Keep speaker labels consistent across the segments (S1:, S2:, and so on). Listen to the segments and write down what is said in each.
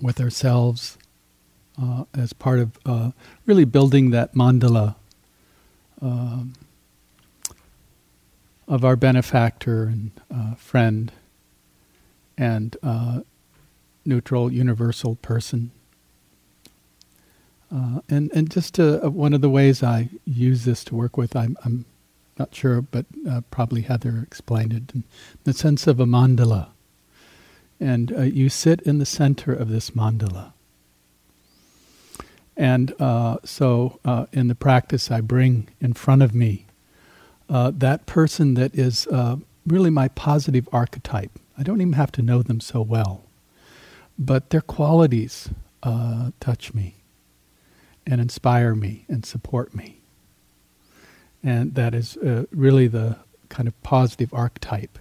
S1: with ourselves uh, as part of uh, really building that mandala um, of our benefactor and uh, friend and uh, neutral universal person. Uh, and and just uh, one of the ways I use this to work with, I'm, I'm not sure, but probably Heather explained it, the sense of a mandala. And uh, you sit in the center of this mandala. And uh, so uh, in the practice, I bring in front of me that person that is really my positive archetype. I don't even have to know them so well, but their qualities touch me and inspire me and support me. And that is uh, really the kind of positive archetype.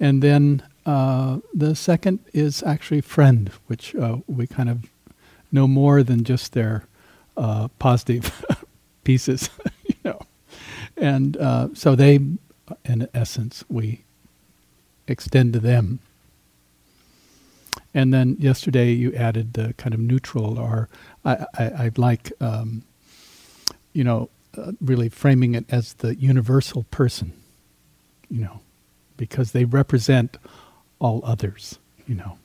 S1: And then uh, the second is actually friend, which uh, we kind of know more than just their uh, positive pieces, you know. And uh, so they, in essence, we extend to them. And then yesterday you added the kind of neutral, or I, I, like, um, you know, uh, really framing it as the universal person, you know, because they represent all others, you know.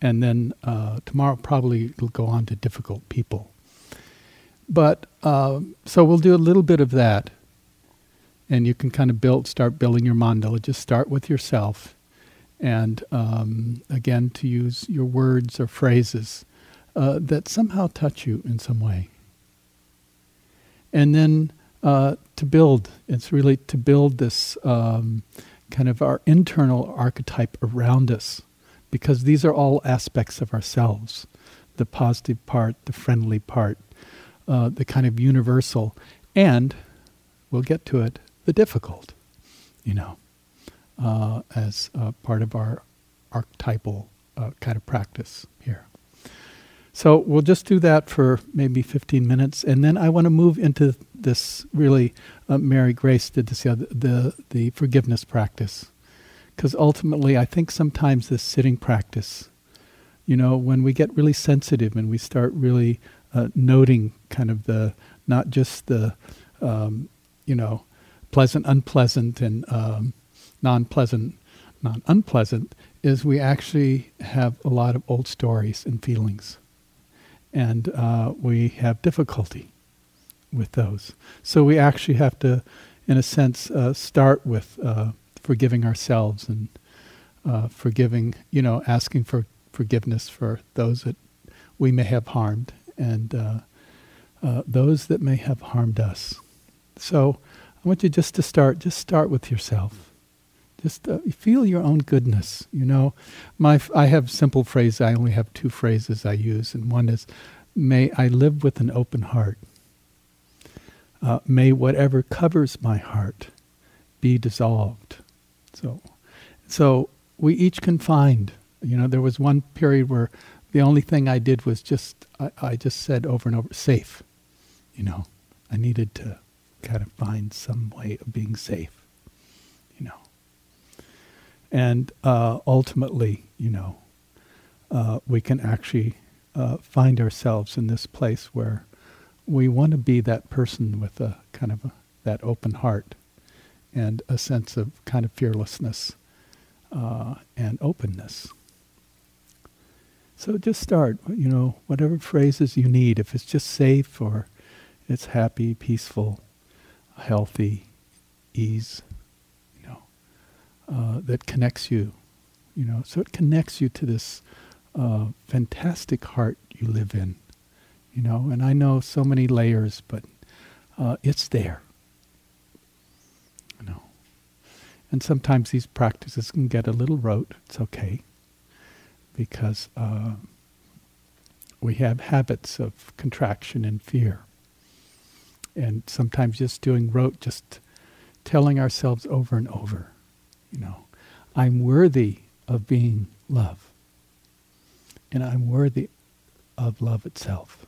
S1: And then uh, tomorrow probably it'll go on to difficult people. But uh, so we'll do a little bit of that, and you can kind of build, start building your mandala. Just start with yourself and um, again to use your words or phrases uh, that somehow touch you in some way. And then uh, to build, it's really to build this um, kind of our internal archetype around us, because these are all aspects of ourselves the positive part, the friendly part, uh, the kind of universal, and we'll get to it, the difficult, you know uh, as uh, part of our archetypal uh, kind of practice here. So we'll just do that for maybe 15 minutes, and then I want to move into this really. Uh, Mary Grace did this, the, the, the forgiveness practice, because ultimately I think sometimes this sitting practice, you know, when we get really sensitive and we start really uh, noting kind of the not just the, um, you know, pleasant, unpleasant, and um, non-pleasant, non-unpleasant, is we actually have a lot of old stories and feelings. And uh, we have difficulty with those. So we actually have to, in a sense, uh, start with uh, forgiving ourselves and uh, forgiving, you know, asking for forgiveness for those that we may have harmed and uh, uh, those that may have harmed us. So I want you just to start, just start with yourself just uh, feel your own goodness. You know, my I have simple phrases. I only have two phrases I use, and one is, "May I live with an open heart. Uh, may whatever covers my heart be dissolved." So, so we each can find. You know, there was one period where the only thing I did was just I, I just said over and over, "Safe." You know, I needed to kind of find some way of being safe. You know and uh, ultimately, you know, uh, we can actually uh, find ourselves in this place where we want to be that person with a kind of a, that open heart and a sense of kind of fearlessness uh, and openness. So just start, you know, whatever phrases you need. If it's just safe or it's happy, peaceful, healthy, ease you know, uh, that connects you, you know. So it connects you to this uh, fantastic heart you live in, you know. And I know so many layers, but uh, it's there, you know. And sometimes these practices can get a little rote. It's okay, because uh, we have habits of contraction and fear. And sometimes just doing rote, just telling ourselves over and over, you know, I'm worthy of being love. And I'm worthy of love itself.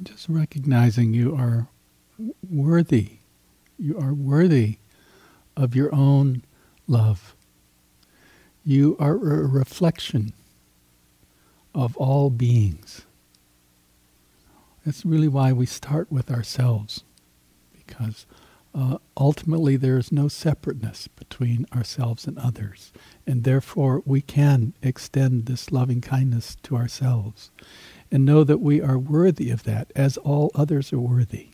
S1: And just recognizing you are worthy. You are worthy of your own love. You are a reflection of all beings. That's really why we start with ourselves, because uh, ultimately there is no separateness between ourselves and others, and therefore we can extend this loving kindness to ourselves and know that we are worthy of that as all others are worthy.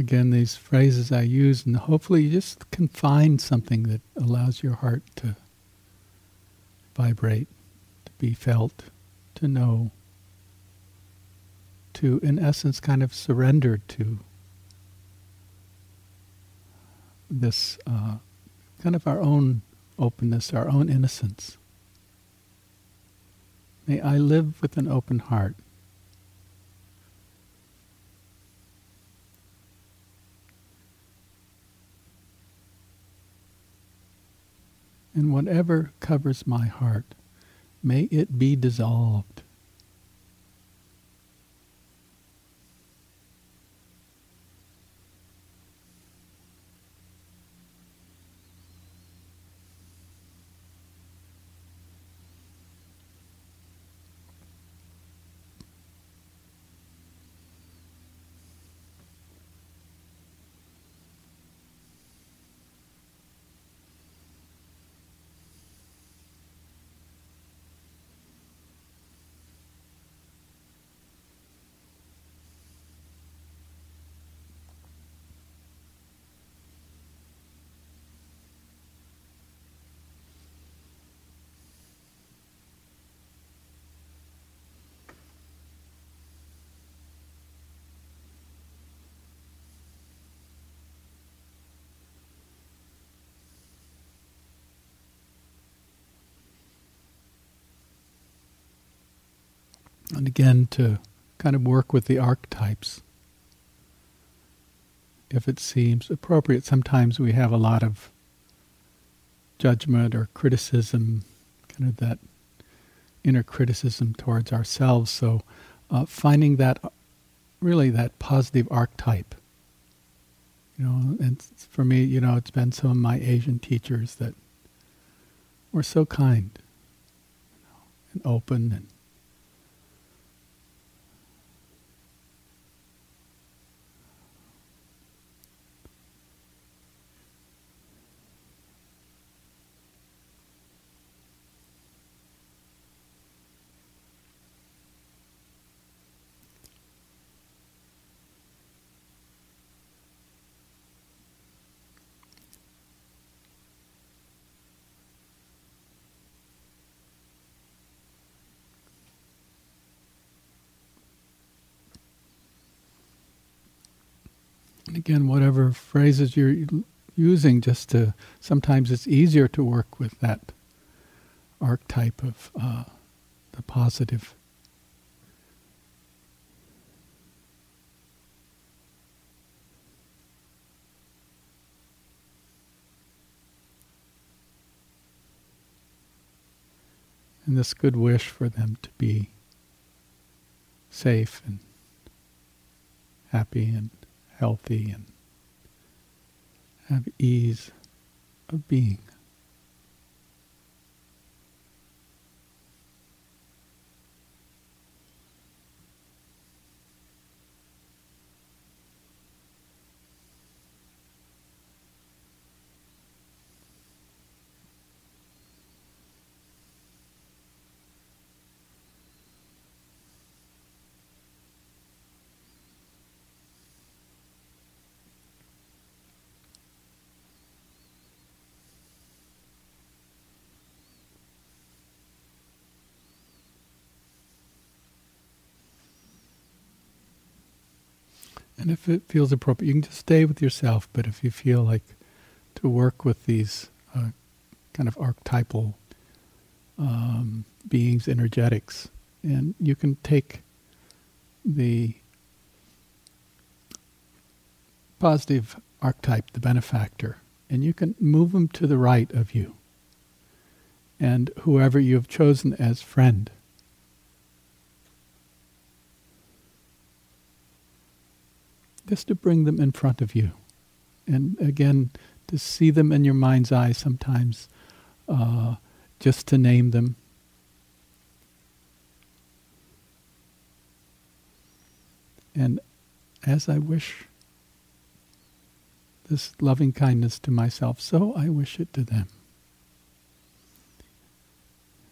S1: Again these phrases I use, and hopefully you just can find something that allows your heart to vibrate, to be felt, to know, to, in essence, kind of surrender to this uh, kind of our own openness, our own innocence. May I live with an open heart. And whatever covers my heart, may it be dissolved. And again, to kind of work with the archetypes. If it seems appropriate, sometimes we have a lot of judgment or criticism, kind of that inner criticism towards ourselves. So, uh, finding that really that positive archetype. You know, and for me, you know, it's been some of my Asian teachers that were so kind you know, and open and again, whatever phrases you're using, just to sometimes it's easier to work with that archetype of uh, the positive. And this good wish for them to be safe and happy and healthy and have ease of being. And if it feels appropriate, you can just stay with yourself. But if you feel like to work with these uh, kind of archetypal um, beings, energetics, and you can take the positive archetype, the benefactor, and you can move them to the right of you. And whoever you have chosen as friend. Just to bring them in front of you. And again, to see them in your mind's eye sometimes, uh, just to name them. And as I wish this loving kindness to myself, so I wish it to them.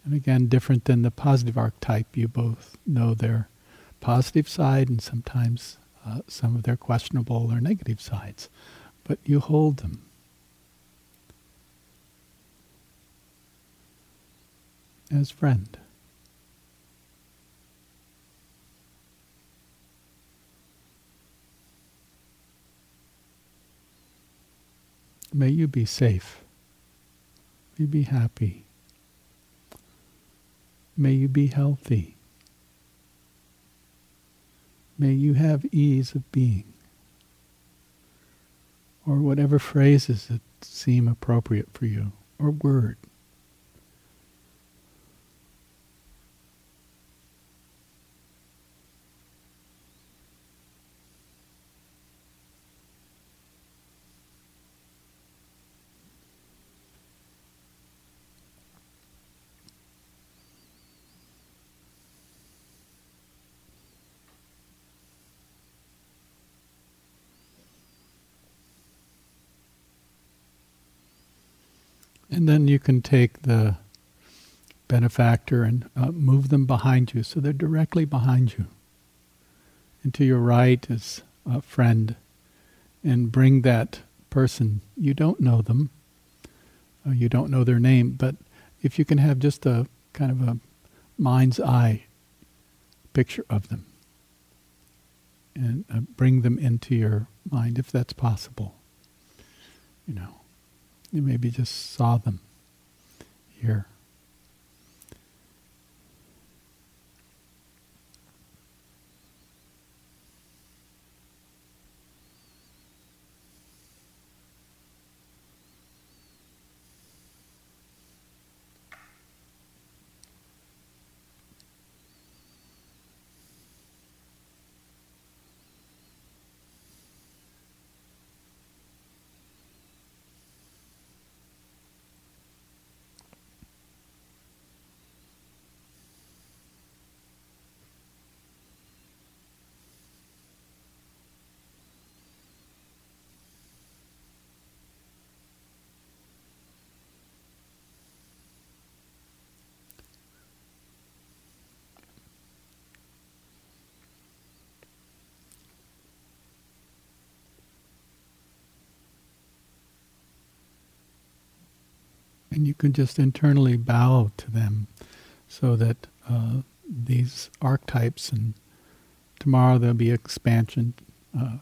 S1: And again, different than the positive archetype, you both know their positive side and sometimes uh, some of their questionable or negative sides, but you hold them. as friend. May you be safe. May you be happy. May you be healthy. May you have ease of being. Or whatever phrases that seem appropriate for you, or word. And then you can take the benefactor and uh, move them behind you so they're directly behind you. And to your right is a friend, and bring that person. You don't know them, uh, you don't know their name, but if you can have just a kind of a mind's eye picture of them and uh, bring them into your mind if that's possible, you know. You maybe just saw them here. And you can just internally bow to them so that uh, these archetypes and tomorrow there'll be expansion uh,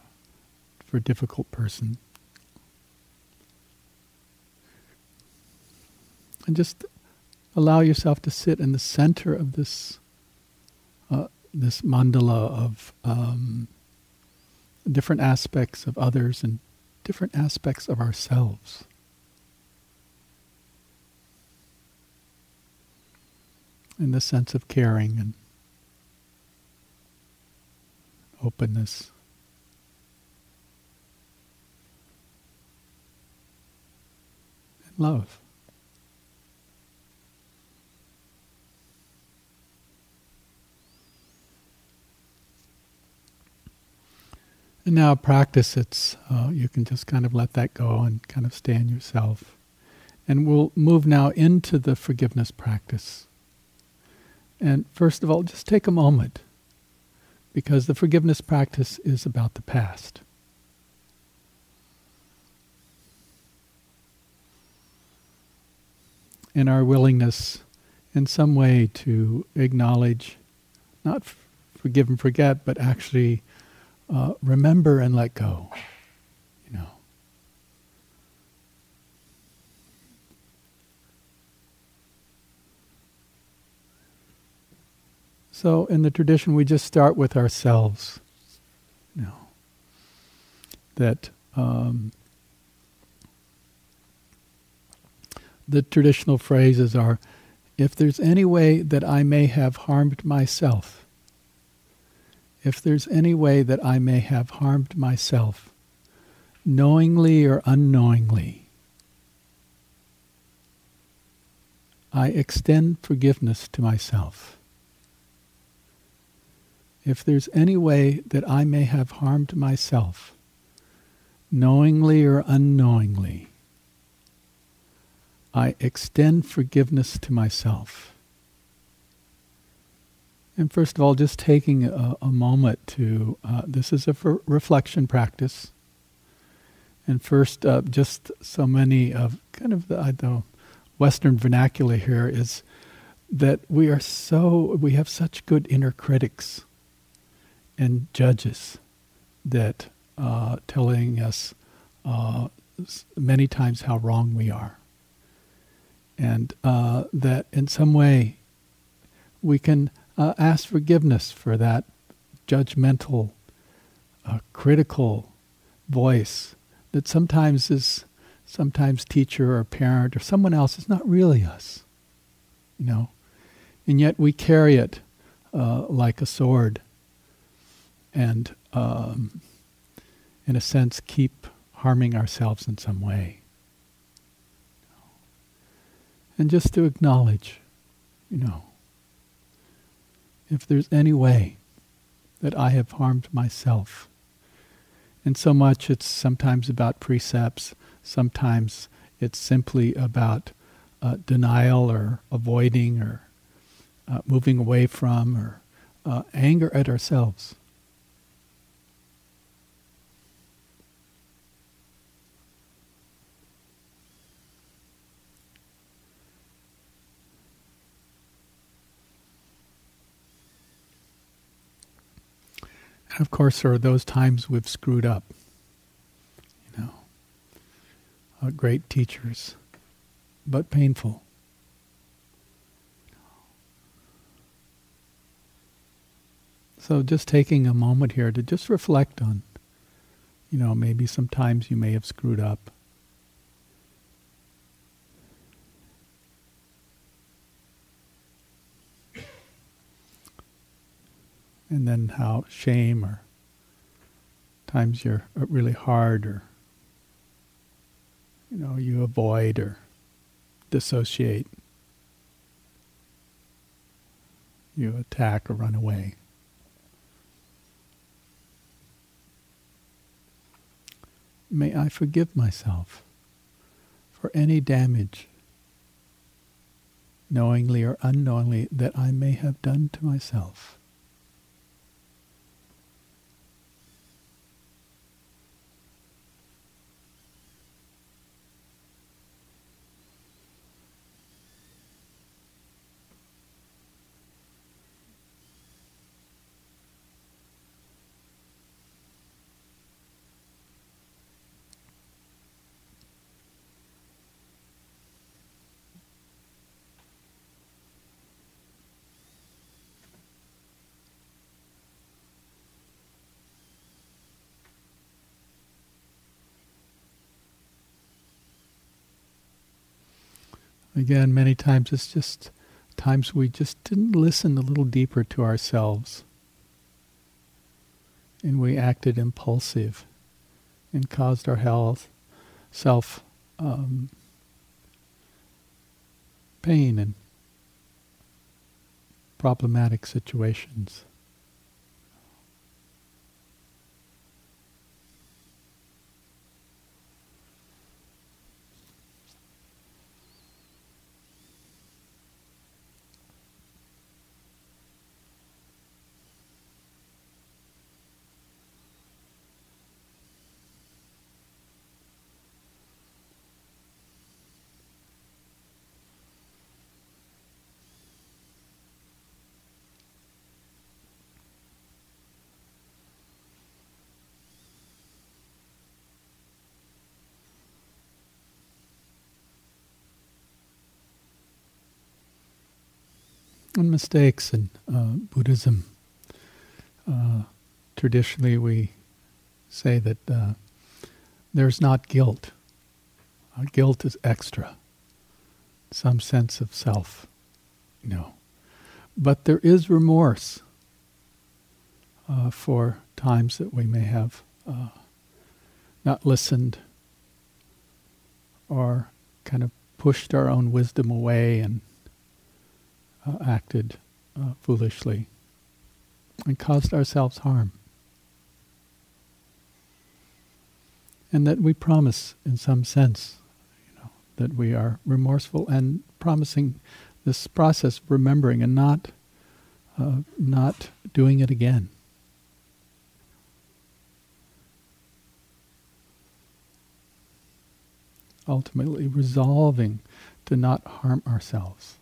S1: for difficult person. And just allow yourself to sit in the center of this uh, this mandala of um, different aspects of others and different aspects of ourselves. In the sense of caring and openness. and Love. And now practice it's uh, you can just kind of let that go and kind of stay in yourself. And we'll move now into the forgiveness practice. And first of all, just take a moment because the forgiveness practice is about the past. And our willingness in some way to acknowledge, not forgive and forget, but actually uh, remember and let go. So in the tradition, we just start with ourselves. You know, that um, the traditional phrases are, if there's any way that I may have harmed myself, if there's any way that I may have harmed myself, knowingly or unknowingly, I extend forgiveness to myself if there's any way that I may have harmed myself, knowingly or unknowingly, I extend forgiveness to myself. And first of all, just taking a, a moment to, uh, this is a reflection practice. And first, uh, just so many of kind of the, the Western vernacular here is that we are so, we have such good inner critics and judges that uh, telling us uh, many times how wrong we are. And uh, that in some way we can uh, ask forgiveness for that judgmental, uh, critical voice that sometimes is sometimes teacher or parent or someone else is not really us, you know, and yet we carry it uh, like a sword and, um, in a sense, keep harming ourselves in some way. And just to acknowledge, you know, if there's any way that I have harmed myself, and so much it's sometimes about precepts, sometimes it's simply about uh, denial or avoiding or uh, moving away from or uh, anger at ourselves. And of course, there are those times we've screwed up. You know, uh, great teachers, but painful. So just taking a moment here to just reflect on, you know, maybe sometimes you may have screwed up. And then how shame or times you're uh, really hard or you know you avoid or dissociate. You attack or run away. May i forgive myself for any damage knowingly or unknowingly that i may have done to myself Again, many times it's just times we just didn't listen a little deeper to ourselves. And we acted impulsive and caused our health, self um, pain and problematic situations. And mistakes in uh, Buddhism. Uh, traditionally, we say that uh, there's not guilt. Uh, guilt is extra, some sense of self. No. But there is remorse uh, for times that we may have uh, not listened or kind of pushed our own wisdom away and uh, acted uh, foolishly and caused ourselves harm. And that we promise, in some sense, you know, that we are remorseful and promising this process of remembering and not uh, not doing it again. Ultimately, resolving to not harm ourselves.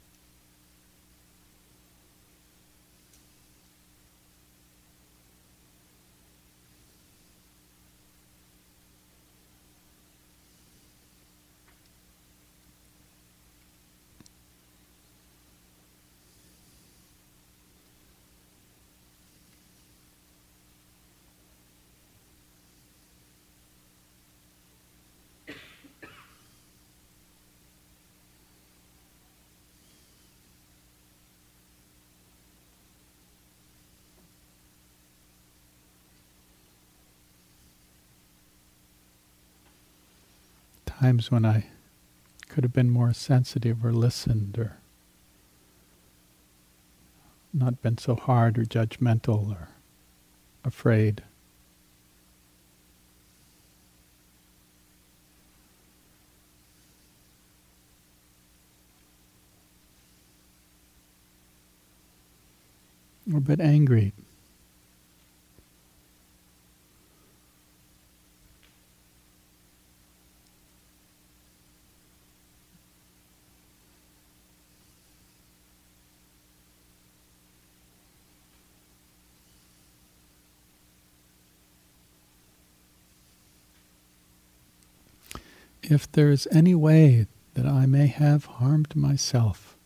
S1: Times when I could have been more sensitive or listened or not been so hard or judgmental or afraid. Or a bit angry. If there is any way that I may have harmed myself,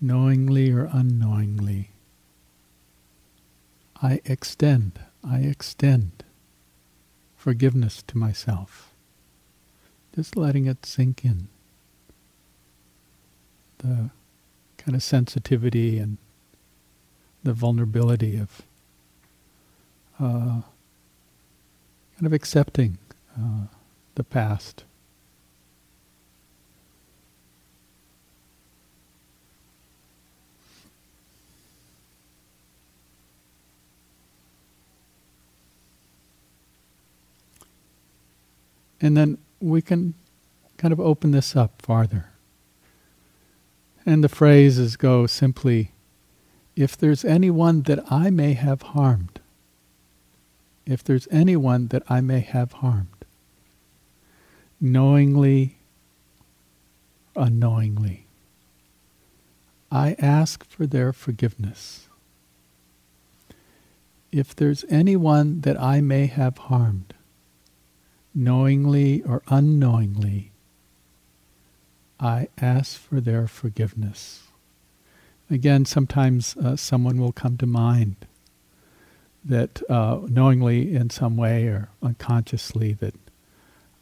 S1: knowingly or unknowingly, I extend, I extend forgiveness to myself. Just letting it sink in. The kind of sensitivity and the vulnerability of uh, kind of accepting uh, the past. And then we can kind of open this up farther. And the phrases go simply, if there's anyone that I may have harmed, if there's anyone that I may have harmed, knowingly, unknowingly. I ask for their forgiveness. If there's anyone that I may have harmed, knowingly or unknowingly, I ask for their forgiveness. Again, sometimes uh, someone will come to mind that uh, knowingly in some way or unconsciously that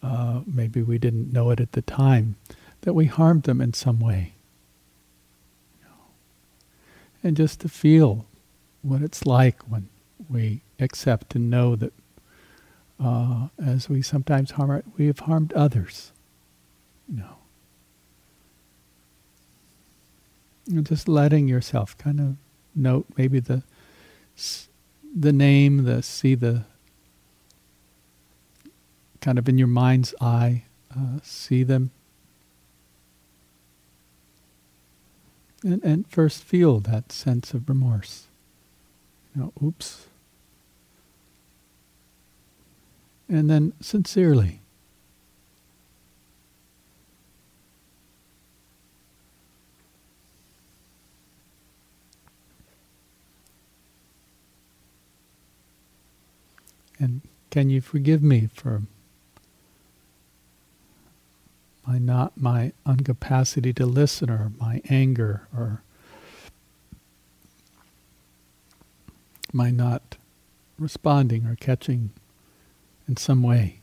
S1: uh, maybe we didn't know it at the time, that we harmed them in some way. And just to feel what it's like when we accept and know that uh, as we sometimes harm, we have harmed others. You know. And just letting yourself kind of note maybe the the name, the see the kind of in your mind's eye, uh, see them. And, and first feel that sense of remorse. You know, oops. And then sincerely. And can you forgive me for my not my incapacity to listen or my anger or my not responding or catching in some way.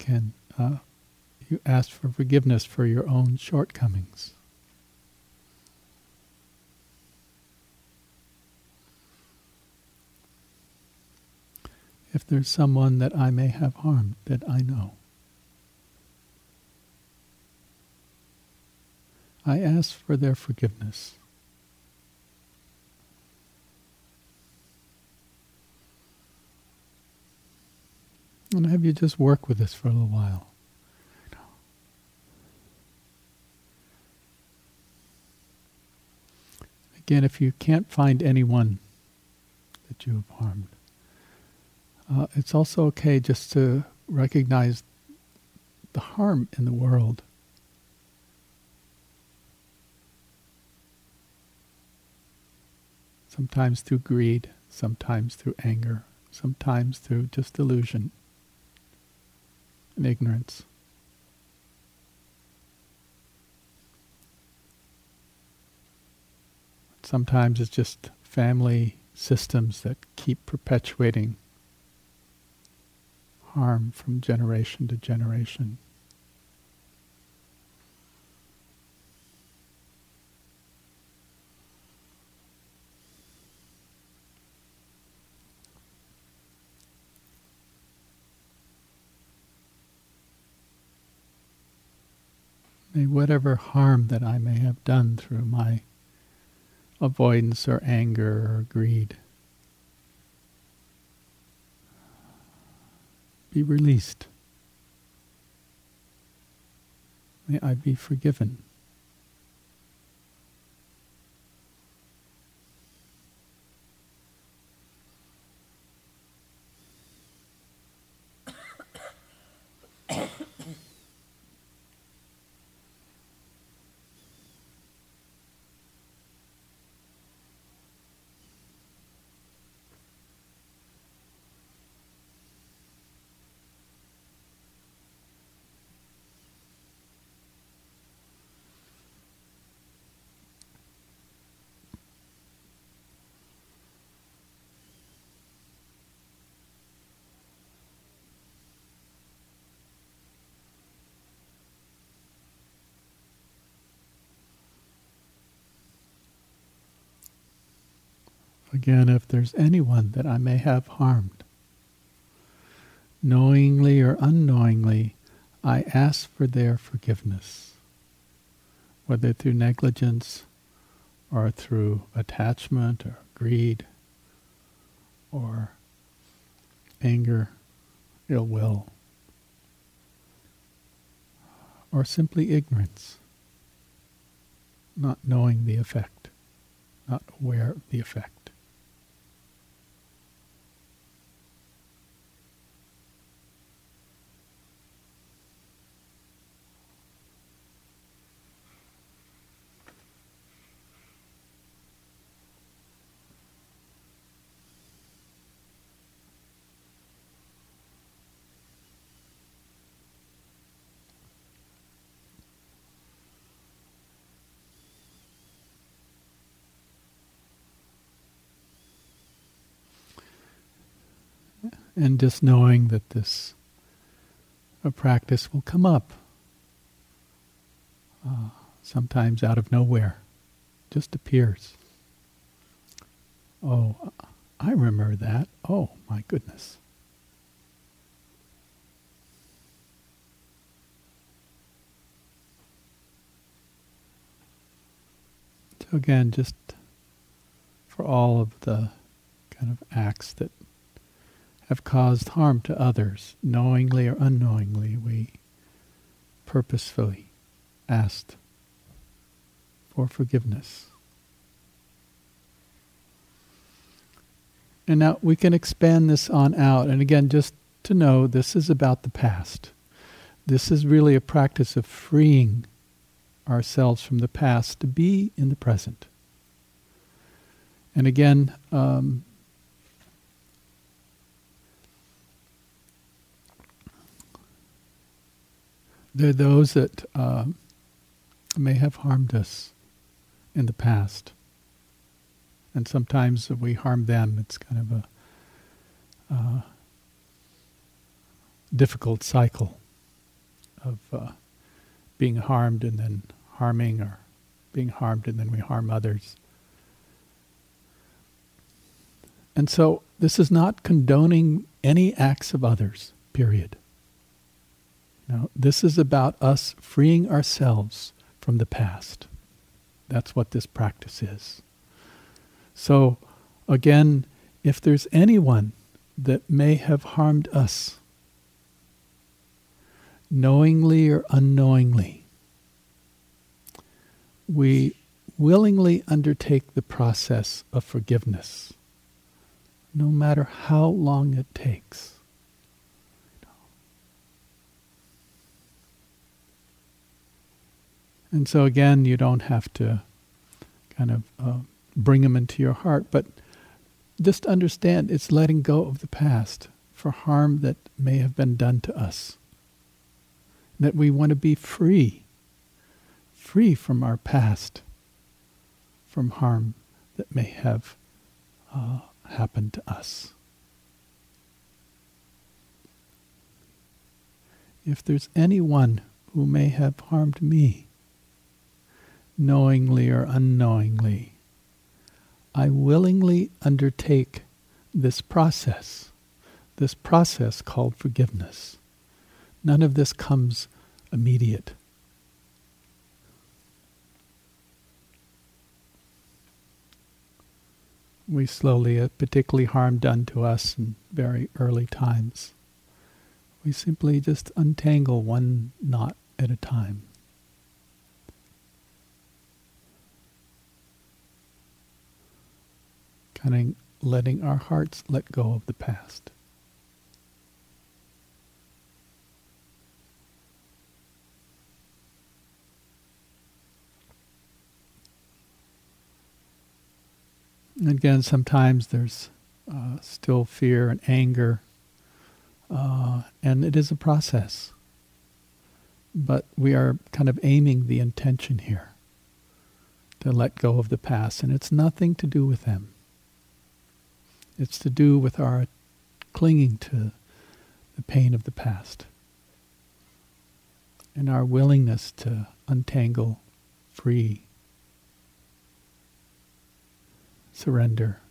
S1: Again, uh, you ask for forgiveness for your own shortcomings. If there's someone that I may have harmed that I know, I ask for their forgiveness. And have you just work with this for a little while. Again, if you can't find anyone that you have harmed, uh, it's also okay just to recognize the harm in the world. Sometimes through greed, sometimes through anger, sometimes through just delusion and ignorance. Sometimes it's just family systems that keep perpetuating harm from generation to generation. May whatever harm that I may have done through my avoidance or anger or greed be released. May I be forgiven. Again, if there's anyone that I may have harmed, knowingly or unknowingly, I ask for their forgiveness, whether through negligence or through attachment or greed or anger, ill will, or simply ignorance, not knowing the effect, not aware of the effect. And just knowing that this a practice will come up uh, sometimes out of nowhere just appears. Oh i remember that. Oh my goodness. So again just for all of the kind of acts that have caused harm to others, knowingly or unknowingly, we purposefully asked for forgiveness. And now we can expand this on out. And again, just to know this is about the past. This is really a practice of freeing ourselves from the past to be in the present. And again, um, There are those that uh, may have harmed us in the past. And sometimes we harm them, it's kind of a uh, difficult cycle of uh, being harmed and then harming, or being harmed and then we harm others. And so this is not condoning any acts of others, period. No, this is about us freeing ourselves from the past. That's what this practice is. So, again, if there's anyone that may have harmed us, knowingly or unknowingly, we willingly undertake the process of forgiveness, no matter how long it takes. And so again, you don't have to kind of uh, bring them into your heart, but just understand it's letting go of the past for harm that may have been done to us. That we want to be free, free from our past, from harm that may have uh, happened to us. If there's anyone who may have harmed me, knowingly or unknowingly, I willingly undertake this process, this process called forgiveness. None of this comes immediate. We slowly, uh, particularly harm done to us in very early times, we simply just untangle one knot at a time. Kind letting our hearts let go of the past. again, sometimes there's uh, still fear and anger, uh, and it is a process. But we are kind of aiming the intention here to let go of the past, and it's nothing to do with them. It's to do with our clinging to the pain of the past and our willingness to untangle, free, surrender.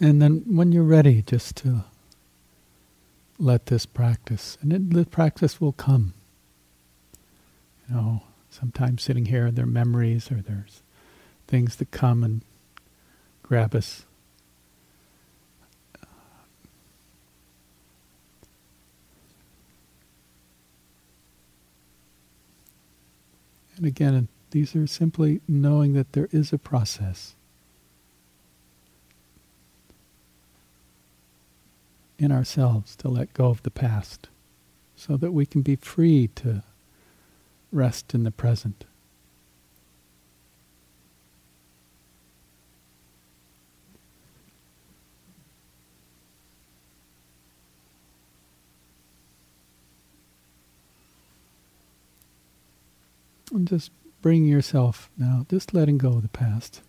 S1: And then when you're ready, just to let this practice, and it, the practice will come. You know, sometimes sitting here, there are memories or there's things that come and grab us. And again, these are simply knowing that there is a process. In ourselves to let go of the past so that we can be free to rest in the present. And just bring yourself now, just letting go of the past,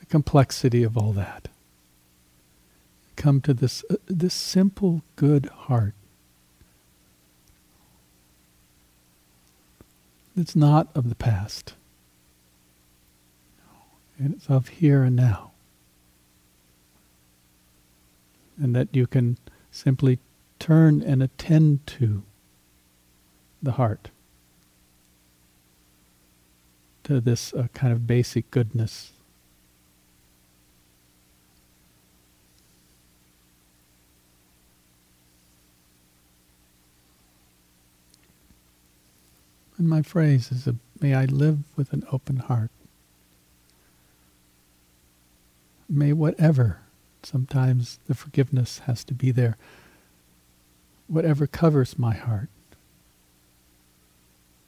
S1: the complexity of all that come to this uh, this simple good heart. It's not of the past. And it's of here and now. and that you can simply turn and attend to the heart, to this uh, kind of basic goodness. And my phrase is, may I live with an open heart. May whatever, sometimes the forgiveness has to be there, whatever covers my heart,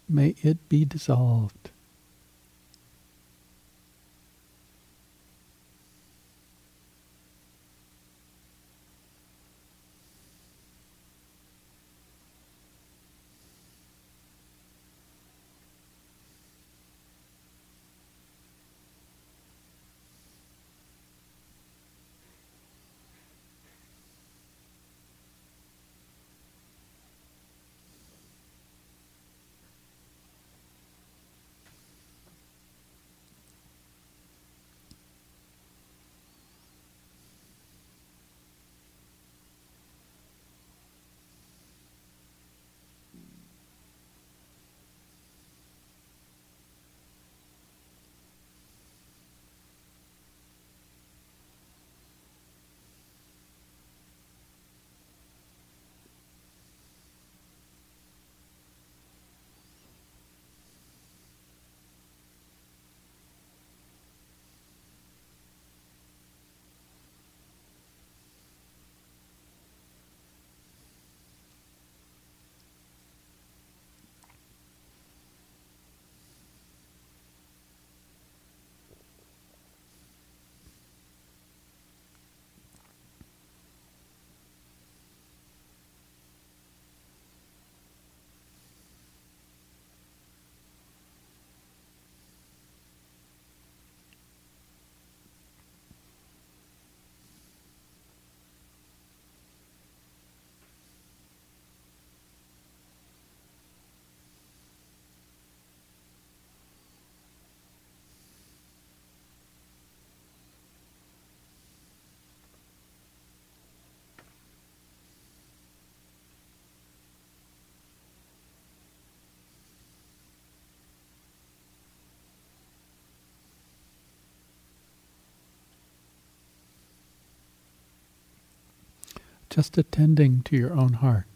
S1: may it be dissolved. Just attending to your own heart.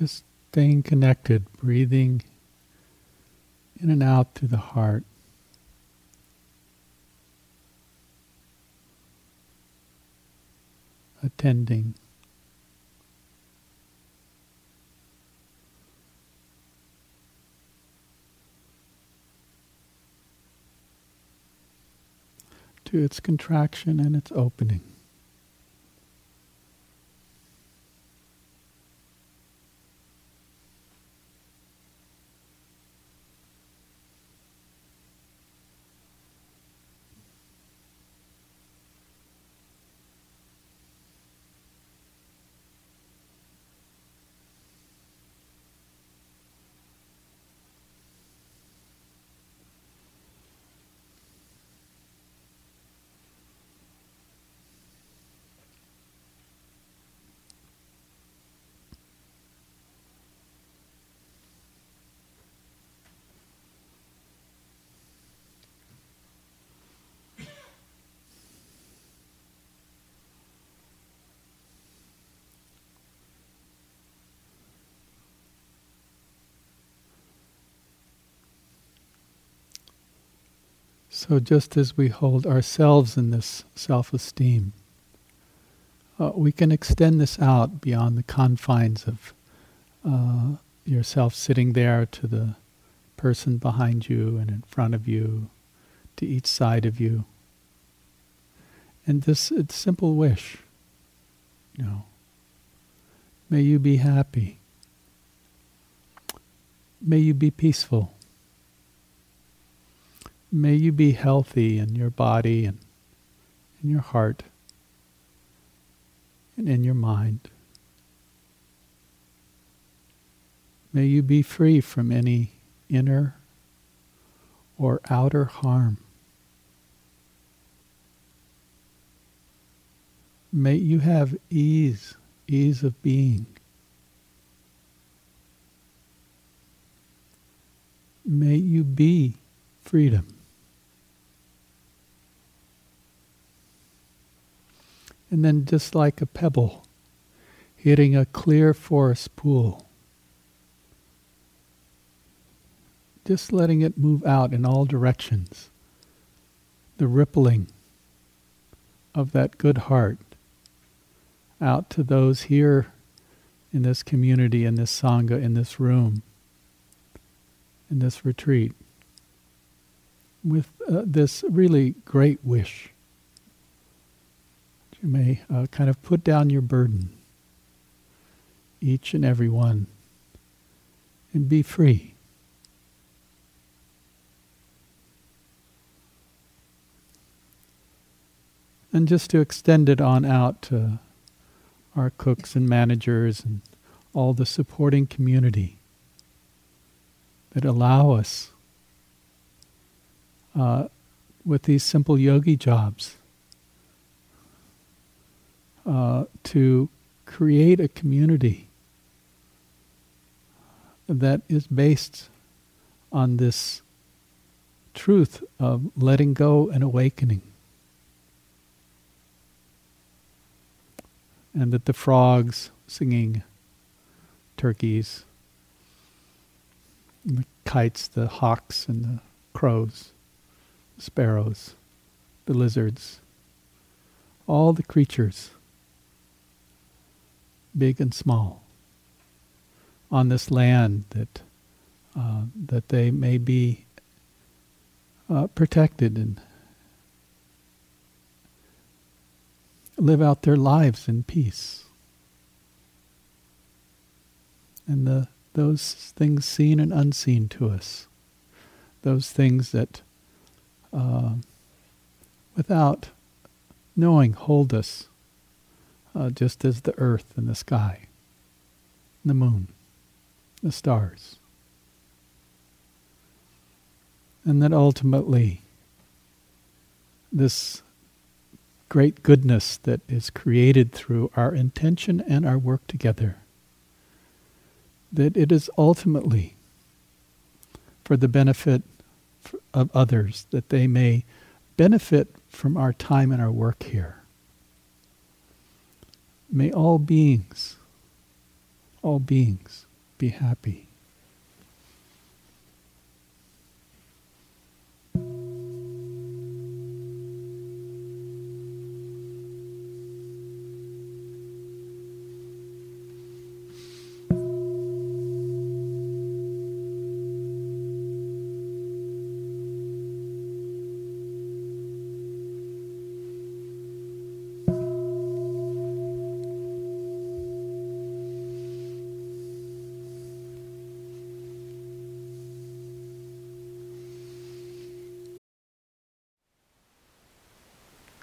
S1: Just staying connected, breathing in and out through the heart. Attending. to its contraction and its opening. So just as we hold ourselves in this self-esteem, uh, we can extend this out beyond the confines of uh, yourself sitting there to the person behind you and in front of you, to each side of you. And this it's simple wish, you know, may you be happy. May you be peaceful. May you be healthy in your body and in your heart and in your mind. May you be free from any inner or outer harm. May you have ease, ease of being. May you be freedom. And then just like a pebble hitting a clear forest pool, just letting it move out in all directions. The rippling of that good heart out to those here in this community, in this Sangha, in this room, in this retreat, with uh, this really great wish. You may uh, kind of put down your burden, each and every one, and be free. and just to extend it on out to our cooks and managers and all the supporting community that allow us uh, with these simple yogi jobs uh, to create a community that is based on this truth of letting go and awakening. and that the frogs singing turkeys, the kites, the hawks, and the crows, the sparrows, the lizards, all the creatures, big and small, on this land that uh, that they may be uh, protected and live out their lives in peace. And the, those things seen and unseen to us, those things that uh, without knowing hold us uh, just as the earth and the sky, the moon, the stars. And that ultimately this great goodness that is created through our intention and our work together. That it is ultimately for the benefit of others, that they may benefit from our time and our work here. May all beings, all beings be happy.